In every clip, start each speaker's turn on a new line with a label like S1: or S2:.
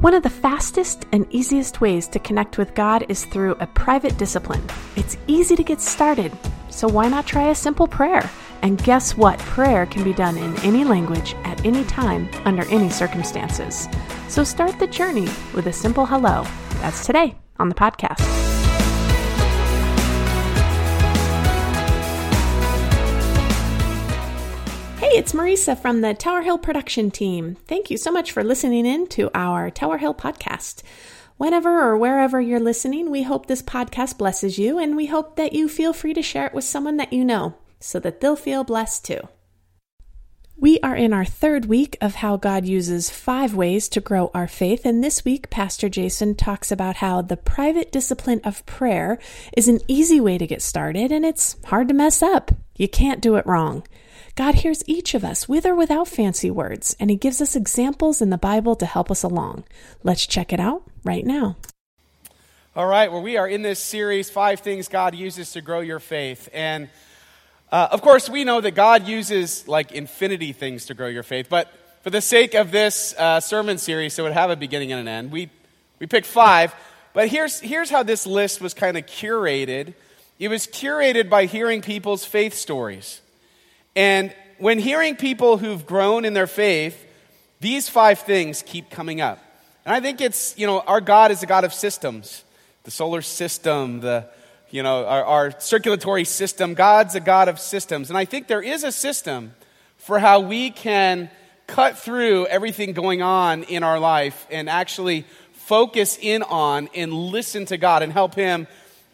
S1: One of the fastest and easiest ways to connect with God is through a private discipline. It's easy to get started, so why not try a simple prayer? And guess what? Prayer can be done in any language, at any time, under any circumstances. So start the journey with a simple hello. That's today on the podcast. Hey, it's Marisa from the Tower Hill production team. Thank you so much for listening in to our Tower Hill podcast. Whenever or wherever you're listening, we hope this podcast blesses you, and we hope that you feel free to share it with someone that you know so that they'll feel blessed too. We are in our third week of how God uses five ways to grow our faith, and this week, Pastor Jason talks about how the private discipline of prayer is an easy way to get started, and it's hard to mess up. You can't do it wrong. God hears each of us with or without fancy words, and He gives us examples in the Bible to help us along. Let's check it out right now.
S2: All right, well, we are in this series, Five Things God Uses to Grow Your Faith. And uh, of course, we know that God uses like infinity things to grow your faith, but for the sake of this uh, sermon series, so it would have a beginning and an end, we, we picked five. But here's, here's how this list was kind of curated it was curated by hearing people's faith stories. And when hearing people who've grown in their faith, these five things keep coming up. And I think it's, you know, our God is a God of systems the solar system, the you know, our, our, circulatory system. God's a God of systems. And I think there is a system for how we can cut through everything going on in our life and actually focus in on and listen to God and help Him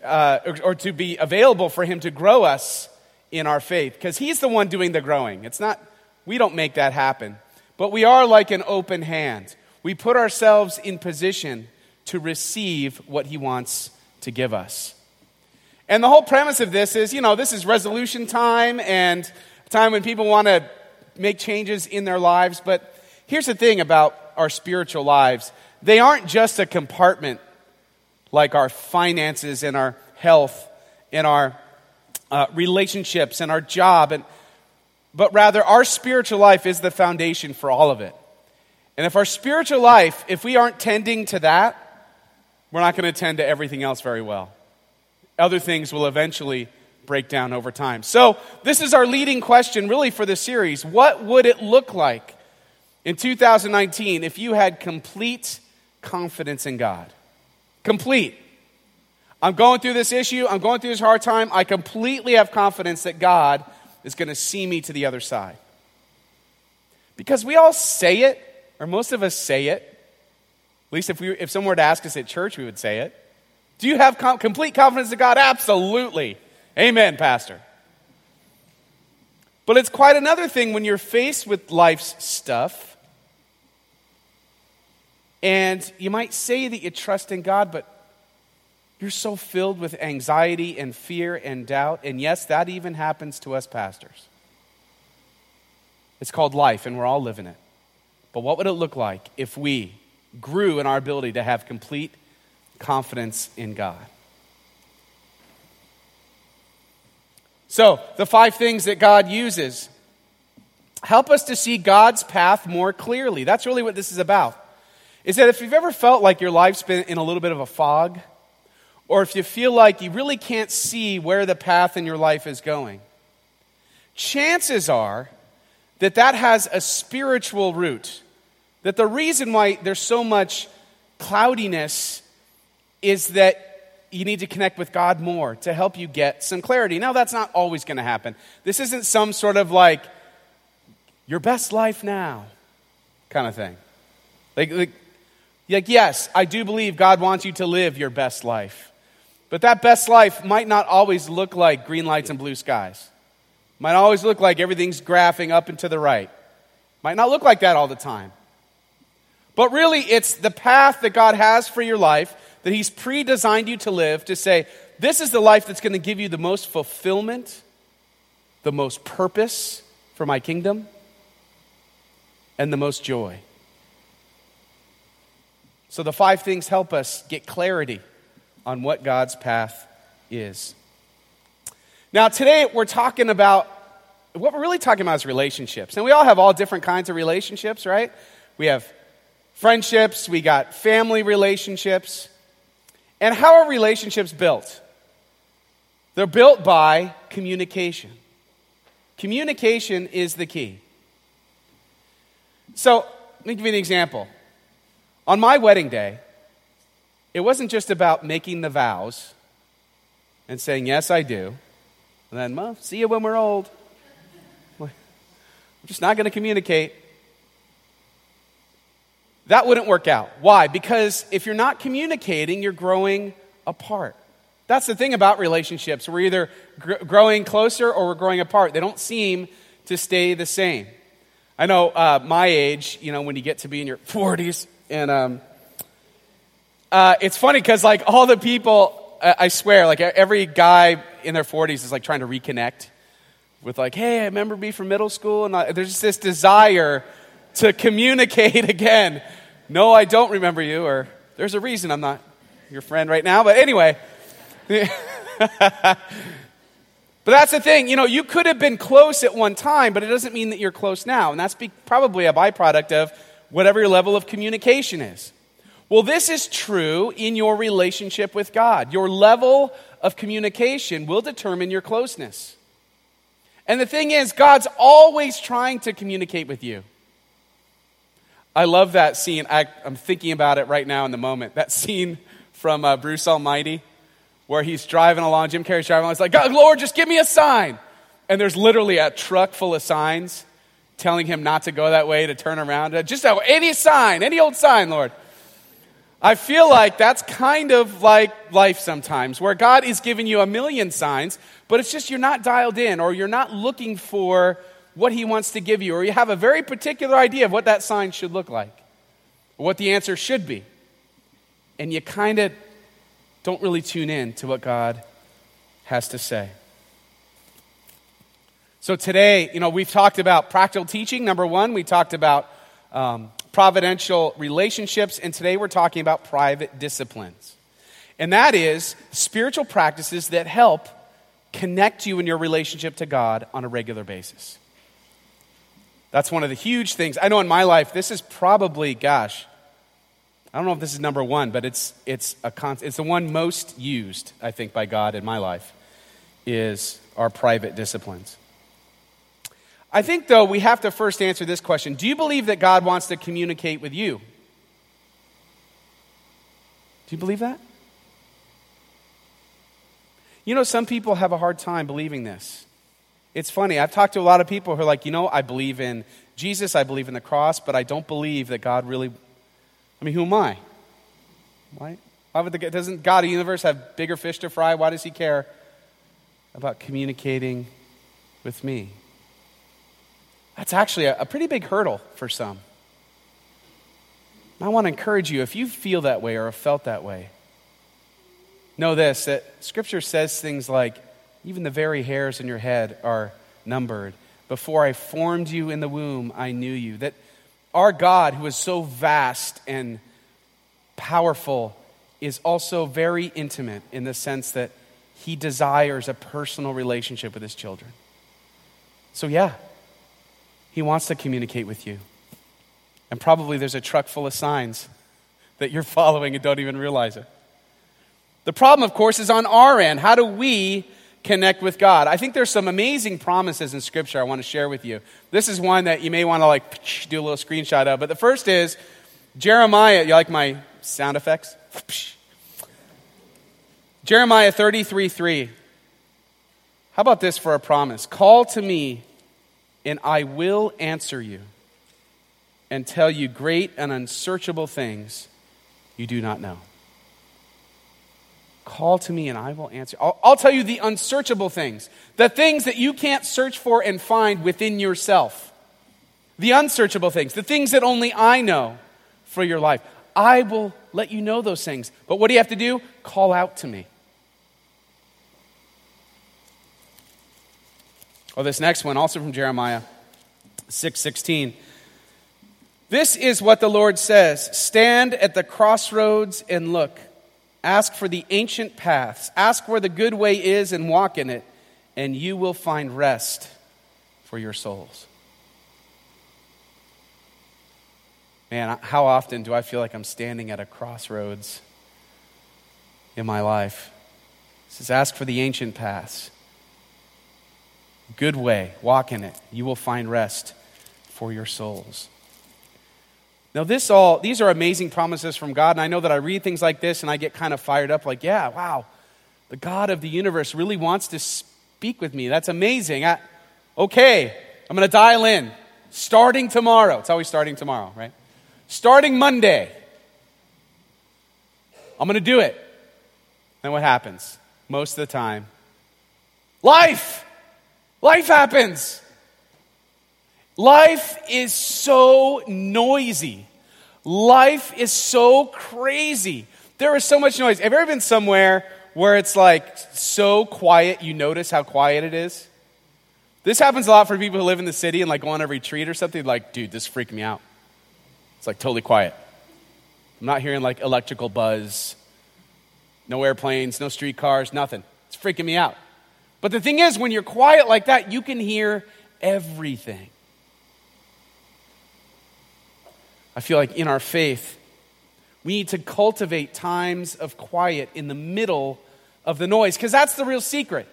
S2: uh, or, or to be available for Him to grow us in our faith. Because He's the one doing the growing. It's not, we don't make that happen. But we are like an open hand. We put ourselves in position to receive what He wants to give us. And the whole premise of this is, you know, this is resolution time and time when people want to make changes in their lives. But here's the thing about our spiritual lives they aren't just a compartment like our finances and our health and our uh, relationships and our job, and, but rather our spiritual life is the foundation for all of it. And if our spiritual life, if we aren't tending to that, we're not going to tend to everything else very well other things will eventually break down over time. So, this is our leading question really for this series. What would it look like in 2019 if you had complete confidence in God? Complete. I'm going through this issue, I'm going through this hard time. I completely have confidence that God is going to see me to the other side. Because we all say it, or most of us say it. At least if, we, if someone were to ask us at church, we would say it. Do you have com- complete confidence in God? Absolutely. Amen, Pastor. But it's quite another thing when you're faced with life's stuff and you might say that you trust in God, but you're so filled with anxiety and fear and doubt. And yes, that even happens to us pastors. It's called life, and we're all living it. But what would it look like if we grew in our ability to have complete confidence in God. So, the five things that God uses help us to see God's path more clearly. That's really what this is about. Is that if you've ever felt like your life's been in a little bit of a fog, or if you feel like you really can't see where the path in your life is going, chances are that that has a spiritual root. That the reason why there's so much cloudiness is that you need to connect with God more to help you get some clarity. Now, that's not always going to happen. This isn't some sort of like, your best life now kind of thing. Like, like, like, yes, I do believe God wants you to live your best life. But that best life might not always look like green lights and blue skies. Might always look like everything's graphing up and to the right. Might not look like that all the time. But really, it's the path that God has for your life that He's pre designed you to live to say, this is the life that's going to give you the most fulfillment, the most purpose for my kingdom, and the most joy. So the five things help us get clarity on what God's path is. Now, today we're talking about what we're really talking about is relationships. And we all have all different kinds of relationships, right? We have friendships, we got family relationships. And how are relationships built? They're built by communication. Communication is the key. So, let me give you an example. On my wedding day, it wasn't just about making the vows and saying, Yes, I do. And then, well, see you when we're old. I'm just not going to communicate. That wouldn't work out. Why? Because if you're not communicating, you're growing apart. That's the thing about relationships. We're either gr- growing closer or we're growing apart. They don't seem to stay the same. I know uh, my age, you know, when you get to be in your 40s, and um, uh, it's funny because, like, all the people, uh, I swear, like, every guy in their 40s is, like, trying to reconnect with, like, hey, I remember me from middle school. And I, there's just this desire to communicate again. No, I don't remember you, or there's a reason I'm not your friend right now. But anyway. but that's the thing. You know, you could have been close at one time, but it doesn't mean that you're close now. And that's be- probably a byproduct of whatever your level of communication is. Well, this is true in your relationship with God. Your level of communication will determine your closeness. And the thing is, God's always trying to communicate with you. I love that scene. I, am thinking about it right now in the moment. That scene from uh, Bruce Almighty, where he's driving along, Jim Carrey's driving along. It's like, God, Lord, just give me a sign. And there's literally a truck full of signs telling him not to go that way, to turn around. Just any sign, any old sign, Lord. I feel like that's kind of like life sometimes, where God is giving you a million signs, but it's just you're not dialed in or you're not looking for what he wants to give you, or you have a very particular idea of what that sign should look like, what the answer should be. And you kind of don't really tune in to what God has to say. So today, you know, we've talked about practical teaching, number one. We talked about um, providential relationships, and today we're talking about private disciplines. And that is spiritual practices that help connect you in your relationship to God on a regular basis. That's one of the huge things. I know in my life, this is probably, gosh, I don't know if this is number one, but it's, it's, a it's the one most used, I think, by God in my life, is our private disciplines. I think, though, we have to first answer this question Do you believe that God wants to communicate with you? Do you believe that? You know, some people have a hard time believing this. It's funny. I've talked to a lot of people who are like, you know, I believe in Jesus, I believe in the cross, but I don't believe that God really. I mean, who am I? Why? Why would the, doesn't God, the universe, have bigger fish to fry? Why does He care about communicating with me? That's actually a, a pretty big hurdle for some. I want to encourage you if you feel that way or have felt that way, know this that Scripture says things like, even the very hairs in your head are numbered. Before I formed you in the womb, I knew you. That our God, who is so vast and powerful, is also very intimate in the sense that he desires a personal relationship with his children. So, yeah, he wants to communicate with you. And probably there's a truck full of signs that you're following and don't even realize it. The problem, of course, is on our end. How do we connect with God. I think there's some amazing promises in Scripture I want to share with you. This is one that you may want to like do a little screenshot of. But the first is Jeremiah. You like my sound effects? Jeremiah 33 3. How about this for a promise? Call to me, and I will answer you and tell you great and unsearchable things you do not know. Call to me and I will answer. I'll, I'll, tell you the unsearchable things, the things that you can't search for and find within yourself. The unsearchable things, the things that only I know for your life. I will let you know those things. But what do you have to do? Call out to me. Oh, this next one, also from Jeremiah 6 This is what the Lord says Stand at the crossroads and look. Ask for the ancient paths. Ask where the good way is and walk in it, and you will find rest for your souls. Man, how often do I feel like I'm standing at a crossroads in my life? It says, Ask for the ancient paths. Good way, walk in it. You will find rest for your souls. Now, this all, these are amazing promises from God, and I know that I read things like this and I get kind of fired up, like, yeah, wow, the God of the universe really wants to speak with me. That's amazing. I, okay, I'm going to dial in. Starting tomorrow. It's always starting tomorrow, right? Starting Monday. I'm going to do it. And what happens? Most of the time, life. Life happens. Life is so noisy. Life is so crazy. There is so much noise. Have you ever been somewhere where it's like so quiet you notice how quiet it is? This happens a lot for people who live in the city and like go on a retreat or something. Like, dude, this freaked me out. It's like totally quiet. I'm not hearing like electrical buzz, no airplanes, no streetcars, nothing. It's freaking me out. But the thing is, when you're quiet like that, you can hear everything. I feel like in our faith, we need to cultivate times of quiet in the middle of the noise, because that's the real secret.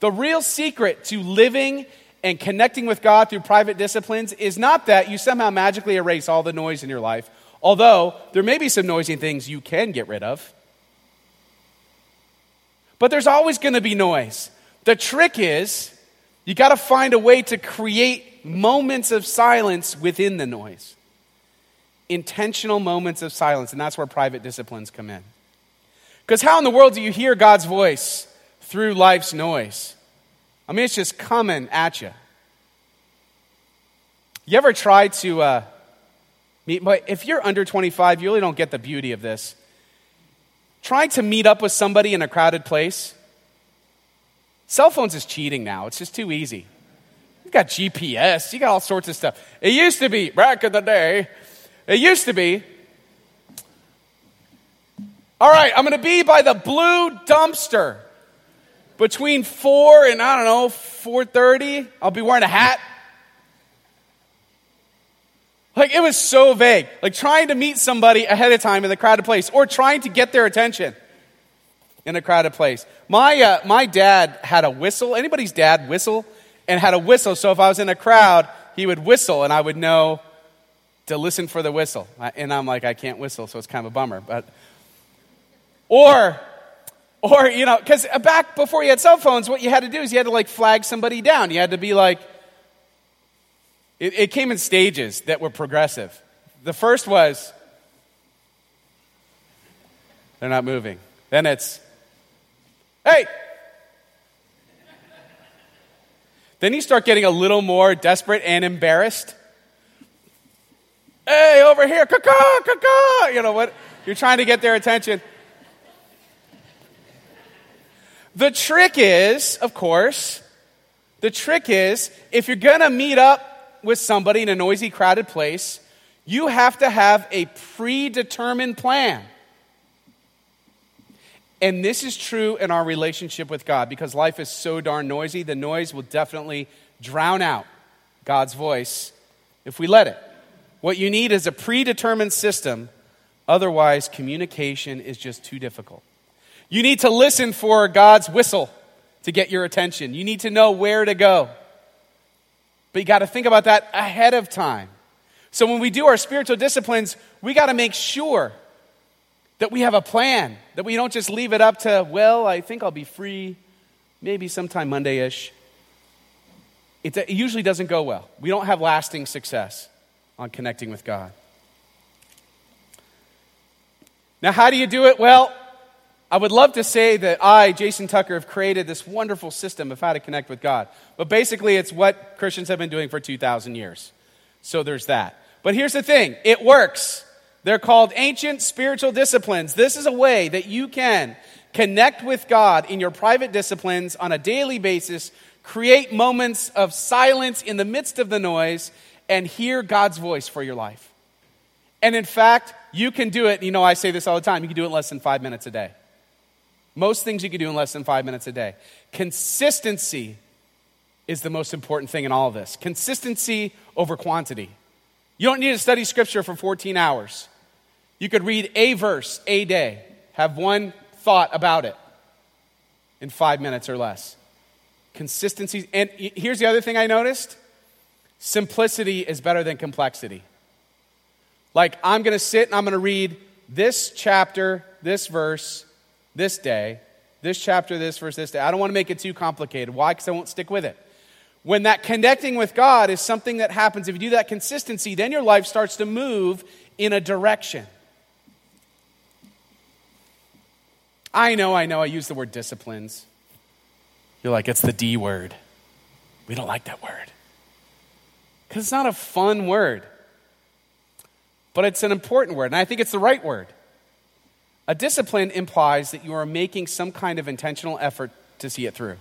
S2: The real secret to living and connecting with God through private disciplines is not that you somehow magically erase all the noise in your life, although there may be some noisy things you can get rid of. But there's always going to be noise. The trick is you got to find a way to create moments of silence within the noise intentional moments of silence, and that's where private disciplines come in. Because how in the world do you hear God's voice through life's noise? I mean, it's just coming at you. You ever try to uh, meet, but if you're under 25, you really don't get the beauty of this. Try to meet up with somebody in a crowded place. Cell phones is cheating now, it's just too easy. You've got GPS, you got all sorts of stuff. It used to be, back in the day, it used to be. All right, I'm going to be by the blue dumpster between 4 and I don't know, 4:30. I'll be wearing a hat. Like it was so vague. Like trying to meet somebody ahead of time in the crowded place or trying to get their attention in a crowded place. My uh, my dad had a whistle. Anybody's dad whistle and had a whistle. So if I was in a crowd, he would whistle and I would know to listen for the whistle. And I'm like, I can't whistle, so it's kind of a bummer. But, or, or, you know, because back before you had cell phones, what you had to do is you had to like flag somebody down. You had to be like, it, it came in stages that were progressive. The first was, they're not moving. Then it's, hey! Then you start getting a little more desperate and embarrassed. Hey, over here, caca, caca. You know what? You're trying to get their attention. The trick is, of course, the trick is if you're going to meet up with somebody in a noisy, crowded place, you have to have a predetermined plan. And this is true in our relationship with God because life is so darn noisy, the noise will definitely drown out God's voice if we let it. What you need is a predetermined system, otherwise, communication is just too difficult. You need to listen for God's whistle to get your attention. You need to know where to go. But you got to think about that ahead of time. So when we do our spiritual disciplines, we got to make sure that we have a plan, that we don't just leave it up to, well, I think I'll be free maybe sometime Monday ish. It usually doesn't go well. We don't have lasting success on connecting with God. Now, how do you do it? Well, I would love to say that I, Jason Tucker, have created this wonderful system of how to connect with God. But basically, it's what Christians have been doing for 2,000 years. So there's that. But here's the thing it works. They're called ancient spiritual disciplines. This is a way that you can connect with God in your private disciplines on a daily basis, create moments of silence in the midst of the noise, and hear God's voice for your life. And in fact, you can do it. You know, I say this all the time you can do it less than five minutes a day. Most things you can do in less than five minutes a day. Consistency is the most important thing in all of this. Consistency over quantity. You don't need to study scripture for 14 hours. You could read a verse a day, have one thought about it in five minutes or less. Consistency. And here's the other thing I noticed simplicity is better than complexity. Like, I'm going to sit and I'm going to read this chapter, this verse, this day, this chapter, this verse, this day. I don't want to make it too complicated. Why? Because I won't stick with it. When that connecting with God is something that happens, if you do that consistency, then your life starts to move in a direction. I know, I know, I use the word disciplines. You're like, it's the D word. We don't like that word. Because it's not a fun word, but it's an important word, and I think it's the right word. A discipline implies that you are making some kind of intentional effort to see it through.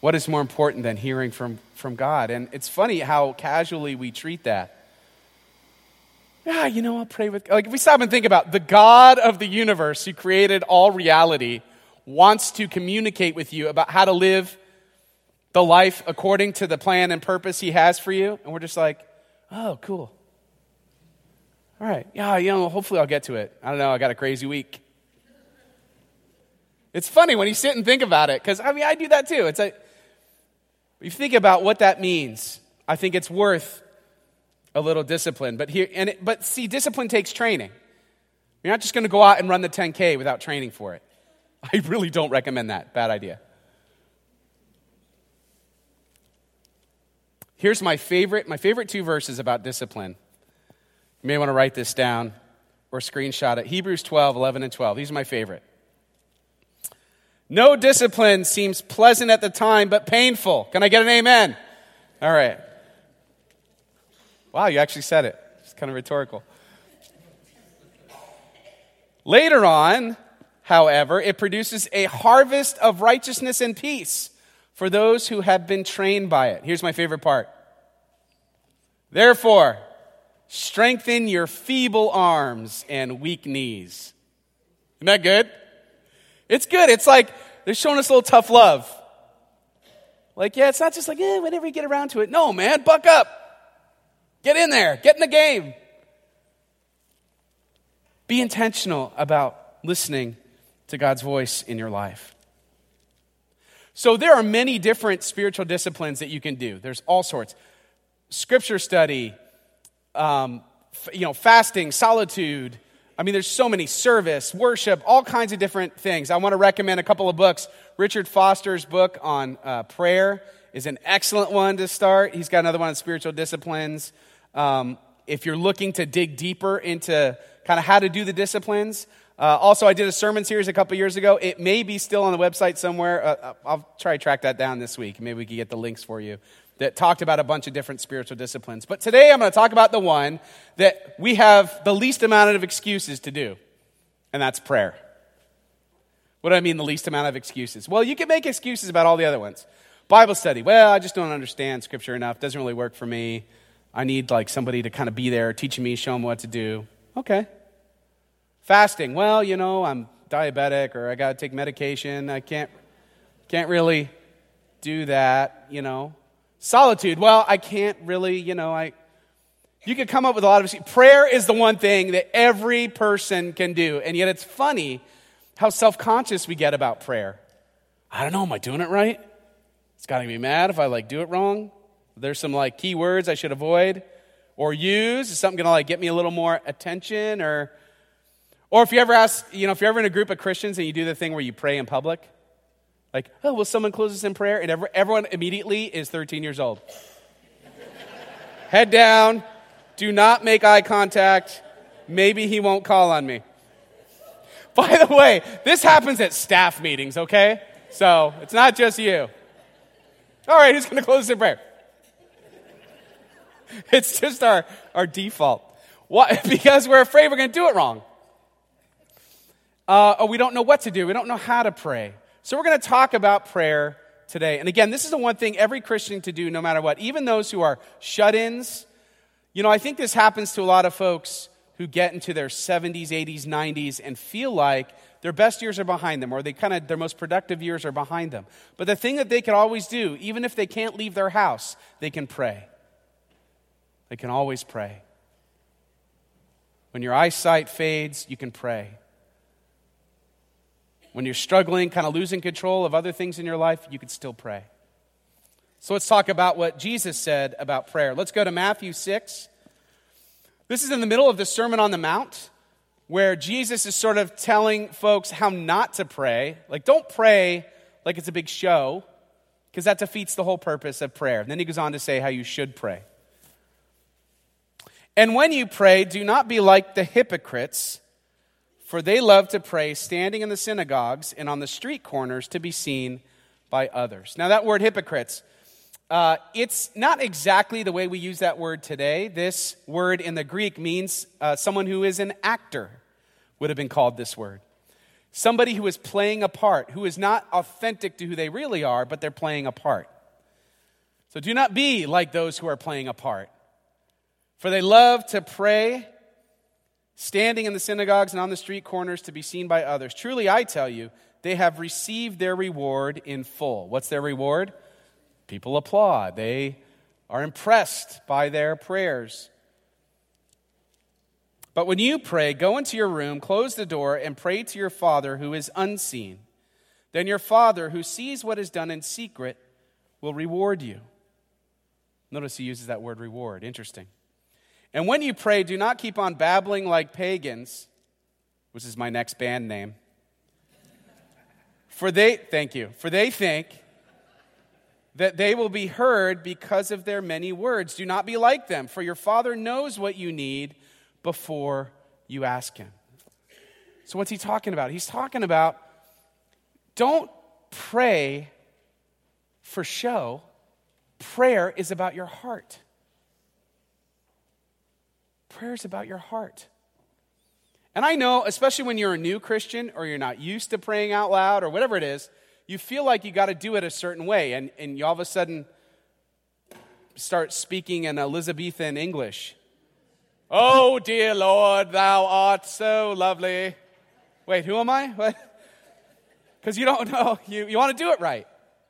S2: What is more important than hearing from, from God? And it's funny how casually we treat that. Yeah, you know, I'll pray with. God. Like, if we stop and think about the God of the universe who created all reality wants to communicate with you about how to live the life according to the plan and purpose he has for you. And we're just like, oh, cool. All right. Yeah, you know, hopefully I'll get to it. I don't know. I got a crazy week. It's funny when you sit and think about it, because I mean, I do that too. It's like, you think about what that means, I think it's worth a little discipline. But here, and it, but see, discipline takes training. You're not just going to go out and run the 10K without training for it. I really don't recommend that. Bad idea. Here's my favorite, my favorite two verses about discipline. You may want to write this down or screenshot it. Hebrews 12, 11, and 12. These are my favorite. No discipline seems pleasant at the time, but painful. Can I get an amen? All right. Wow, you actually said it. It's kind of rhetorical. Later on, however, it produces a harvest of righteousness and peace for those who have been trained by it. Here's my favorite part. Therefore, strengthen your feeble arms and weak knees. Isn't that good? It's good. It's like they're showing us a little tough love. Like, yeah, it's not just like, eh, whenever you get around to it. No, man, buck up. Get in there. Get in the game. Be intentional about listening to God's voice in your life. So, there are many different spiritual disciplines that you can do. There's all sorts scripture study, um, f- you know, fasting, solitude, I mean, there's so many service, worship, all kinds of different things. I want to recommend a couple of books. Richard Foster's book on uh, prayer is an excellent one to start. He's got another one on spiritual disciplines. Um, if you're looking to dig deeper into kind of how to do the disciplines, uh, also, I did a sermon series a couple years ago. It may be still on the website somewhere. Uh, uh I'll try to track that down this week. Maybe we can get the links for you that talked about a bunch of different spiritual disciplines. But today I'm going to talk about the one that we have the least amount of excuses to do, and that's prayer. What do I mean, the least amount of excuses? Well, you can make excuses about all the other ones. Bible study. Well, I just don't understand Scripture enough. Doesn't really work for me. I need like somebody to kind of be there, teaching me, showing me what to do. Okay. Fasting. Well, you know, I'm diabetic or I got to take medication. I can't can't really do that, you know. Solitude. Well, I can't really, you know, I. You could come up with a lot of. Prayer is the one thing that every person can do. And yet it's funny how self conscious we get about prayer. I don't know, am I doing it right? It's got to be mad if I like do it wrong. There's some like key words I should avoid or use. Is something going to like get me a little more attention or or if you ever ask, you know, if you're ever in a group of Christians and you do the thing where you pray in public, like, oh, will someone close us in prayer? And everyone immediately is 13 years old. Head down. Do not make eye contact. Maybe he won't call on me. By the way, this happens at staff meetings, okay? So it's not just you. All right, who's going to close in prayer? It's just our, our default. Why? Because we're afraid we're going to do it wrong. Uh, or we don't know what to do. We don't know how to pray. So, we're going to talk about prayer today. And again, this is the one thing every Christian to do no matter what, even those who are shut ins. You know, I think this happens to a lot of folks who get into their 70s, 80s, 90s and feel like their best years are behind them or they kind of their most productive years are behind them. But the thing that they can always do, even if they can't leave their house, they can pray. they can always pray. When your eyesight fades, you can pray. When you're struggling, kind of losing control of other things in your life, you can still pray. So let's talk about what Jesus said about prayer. Let's go to Matthew 6. This is in the middle of the Sermon on the Mount, where Jesus is sort of telling folks how not to pray. Like, don't pray like it's a big show, because that defeats the whole purpose of prayer. And then he goes on to say how you should pray. And when you pray, do not be like the hypocrites, for they love to pray standing in the synagogues and on the street corners to be seen by others. Now, that word hypocrites, uh, it's not exactly the way we use that word today. This word in the Greek means uh, someone who is an actor, would have been called this word. Somebody who is playing a part, who is not authentic to who they really are, but they're playing a part. So do not be like those who are playing a part. For they love to pray, standing in the synagogues and on the street corners to be seen by others. Truly, I tell you, they have received their reward in full. What's their reward? People applaud. They are impressed by their prayers. But when you pray, go into your room, close the door, and pray to your Father who is unseen. Then your Father, who sees what is done in secret, will reward you. Notice he uses that word reward. Interesting. And when you pray, do not keep on babbling like pagans, which is my next band name. For they, thank you, for they think that they will be heard because of their many words. Do not be like them, for your Father knows what you need before you ask Him. So, what's He talking about? He's talking about don't pray for show, prayer is about your heart. Prayer is about your heart. And I know, especially when you're a new Christian or you're not used to praying out loud or whatever it is, you feel like you got to do it a certain way. And, and you all of a sudden start speaking in Elizabethan English. Oh, dear Lord, thou art so lovely. Wait, who am I? Because you don't know. You, you want to do it right.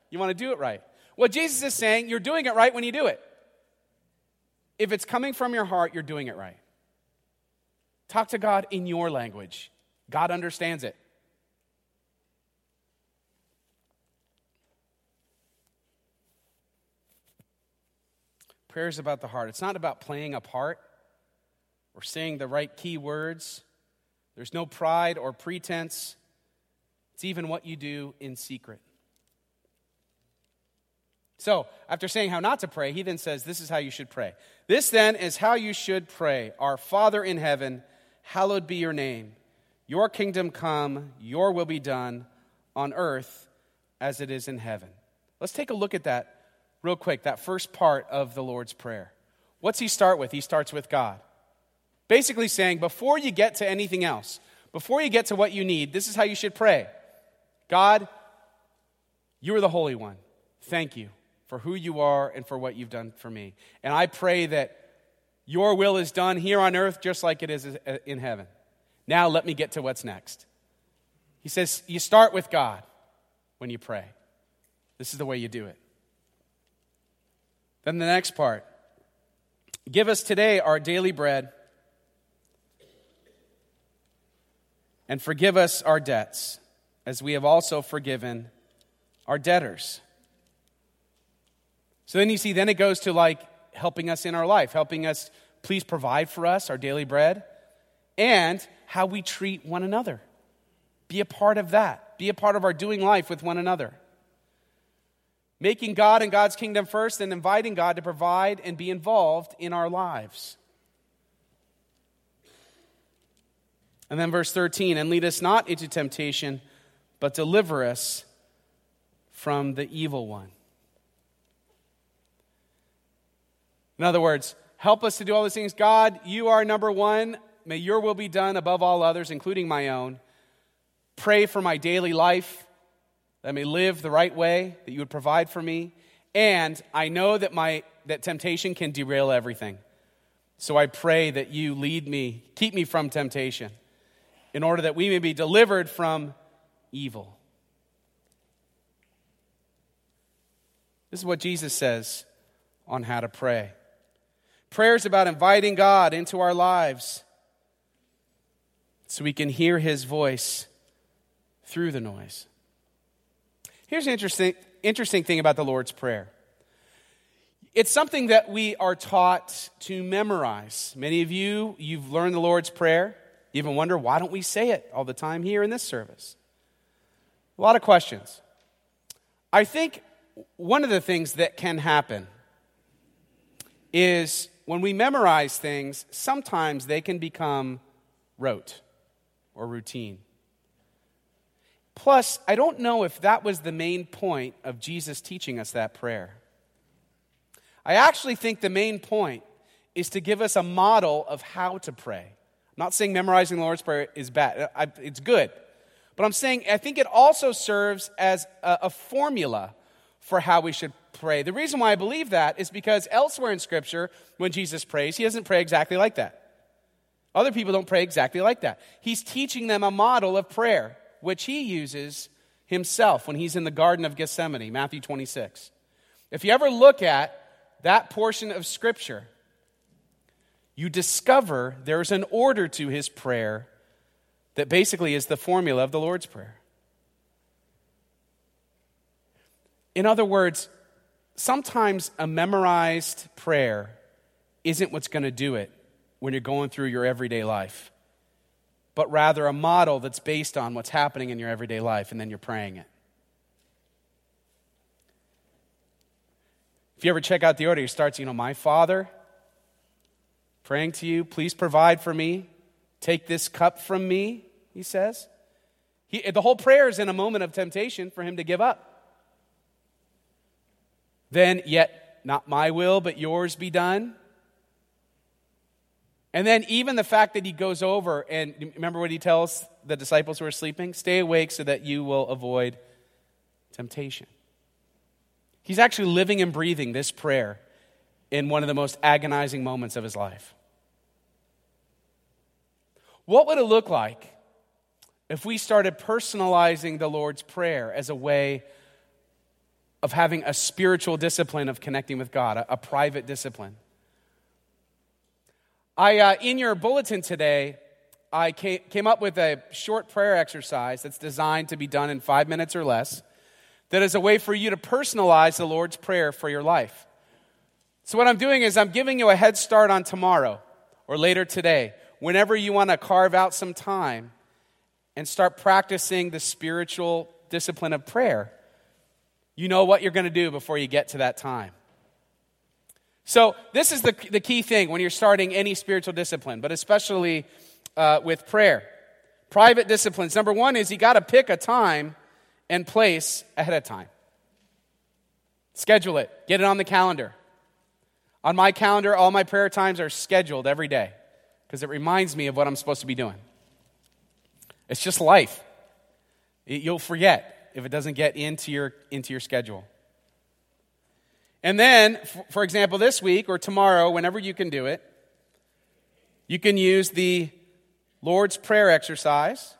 S2: You want to do it right. What Jesus is saying, you're doing it right when you do it. If it's coming from your heart, you're doing it right. Talk to God in your language, God understands it. Prayer is about the heart. It's not about playing a part or saying the right key words. There's no pride or pretense. It's even what you do in secret. So, after saying how not to pray, he then says, This is how you should pray. This then is how you should pray Our Father in heaven, hallowed be your name. Your kingdom come, your will be done on earth as it is in heaven. Let's take a look at that real quick, that first part of the Lord's Prayer. What's he start with? He starts with God. Basically saying, before you get to anything else, before you get to what you need, this is how you should pray God, you are the Holy One. Thank you for who you are and for what you've done for me. And I pray that your will is done here on earth just like it is uh, in heaven. Now let me get to what's next. He says, You start with God when you pray. This is the way you do it. Then the next part Give us today our daily bread and forgive us our debts as we have also forgiven our debtors. So then you see, then it goes to like helping us in our life, helping us please provide for us our daily bread, and how we treat one another. Be a part of that. Be a part of our doing life with one another. Making God and God's kingdom first, and inviting God to provide and be involved in our lives. And then verse 13, and lead us not into temptation, but deliver us from the evil one. In other words, help us to do all these things. God, you are number one. May your will be done above all others, including my own. Pray for my daily life, that I may live the right way, that you would provide for me. And I know that, my, that temptation can derail everything. So I pray that you lead me, keep me from temptation, in order that we may be delivered from evil. This is what Jesus says on how to pray. Prayer is about inviting God into our lives so we can hear his voice through the noise. Here's an interesting, interesting thing about the Lord's Prayer it's something that we are taught to memorize. Many of you, you've learned the Lord's Prayer. You even wonder, why don't we say it all the time here in this service? A lot of questions. I think one of the things that can happen is when we memorize things, sometimes they can become rote or routine. Plus, I don't know if that was the main point of Jesus teaching us that prayer. I actually think the main point is to give us a model of how to pray. I'm not saying memorizing the Lord's Prayer is bad, it's good. But I'm saying I think it also serves as a, a formula for how we should pray. The reason why I believe that is because elsewhere in Scripture, when Jesus prays, he doesn't pray exactly like that. Other people don't pray exactly like that. He's teaching them a model of prayer, which he uses himself when he's in the Garden of Gethsemane, Matthew 26. If you ever look at that portion of Scripture, you discover there's an order to his prayer that basically is the formula of the Lord's Prayer. In other words, sometimes a memorized prayer isn't what's going to do it when you're going through your everyday life, but rather a model that's based on what's happening in your everyday life, and then you're praying it. If you ever check out the order, it starts, you know, my Father, praying to you, please provide for me. Take this cup from me, he says. He, the whole prayer is in a moment of temptation for him to give up. Then, yet not my will, but yours be done. And then, even the fact that he goes over and remember what he tells the disciples who are sleeping? Stay awake so that you will avoid temptation. He's actually living and breathing this prayer in one of the most agonizing moments of his life. What would it look like if we started personalizing the Lord's Prayer as a way of having a spiritual discipline of connecting with God, a, a private discipline? I, uh, in your bulletin today, I came, came up with a short prayer exercise that's designed to be done in five minutes or less, that is a way for you to personalize the Lord's Prayer for your life. So, what I'm doing is I'm giving you a head start on tomorrow or later today, whenever you want to carve out some time and start practicing the spiritual discipline of prayer. You know what you're going to do before you get to that time. So, this is the, the key thing when you're starting any spiritual discipline, but especially uh, with prayer. Private disciplines. Number one is you got to pick a time and place ahead of time. Schedule it, get it on the calendar. On my calendar, all my prayer times are scheduled every day because it reminds me of what I'm supposed to be doing. It's just life. You'll forget if it doesn't get into your, into your schedule. And then, for example, this week or tomorrow, whenever you can do it, you can use the Lord's Prayer exercise.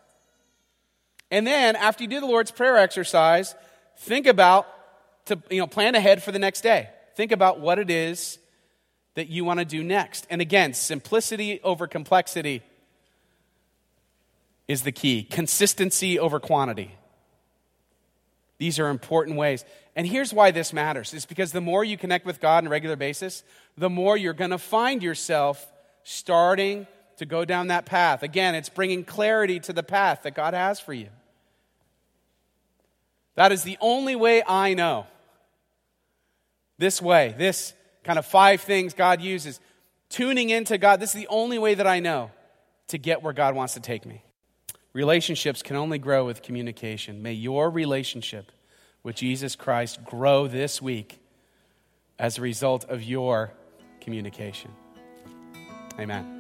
S2: And then, after you do the Lord's Prayer exercise, think about to you know plan ahead for the next day. Think about what it is that you want to do next. And again, simplicity over complexity is the key. Consistency over quantity. These are important ways. And here's why this matters is because the more you connect with God on a regular basis, the more you're going to find yourself starting to go down that path. Again, it's bringing clarity to the path that God has for you. That is the only way I know. This way, this kind of five things God uses. Tuning into God, this is the only way that I know to get where God wants to take me. Relationships can only grow with communication. May your relationship with Jesus Christ grow this week as a result of your communication. Amen.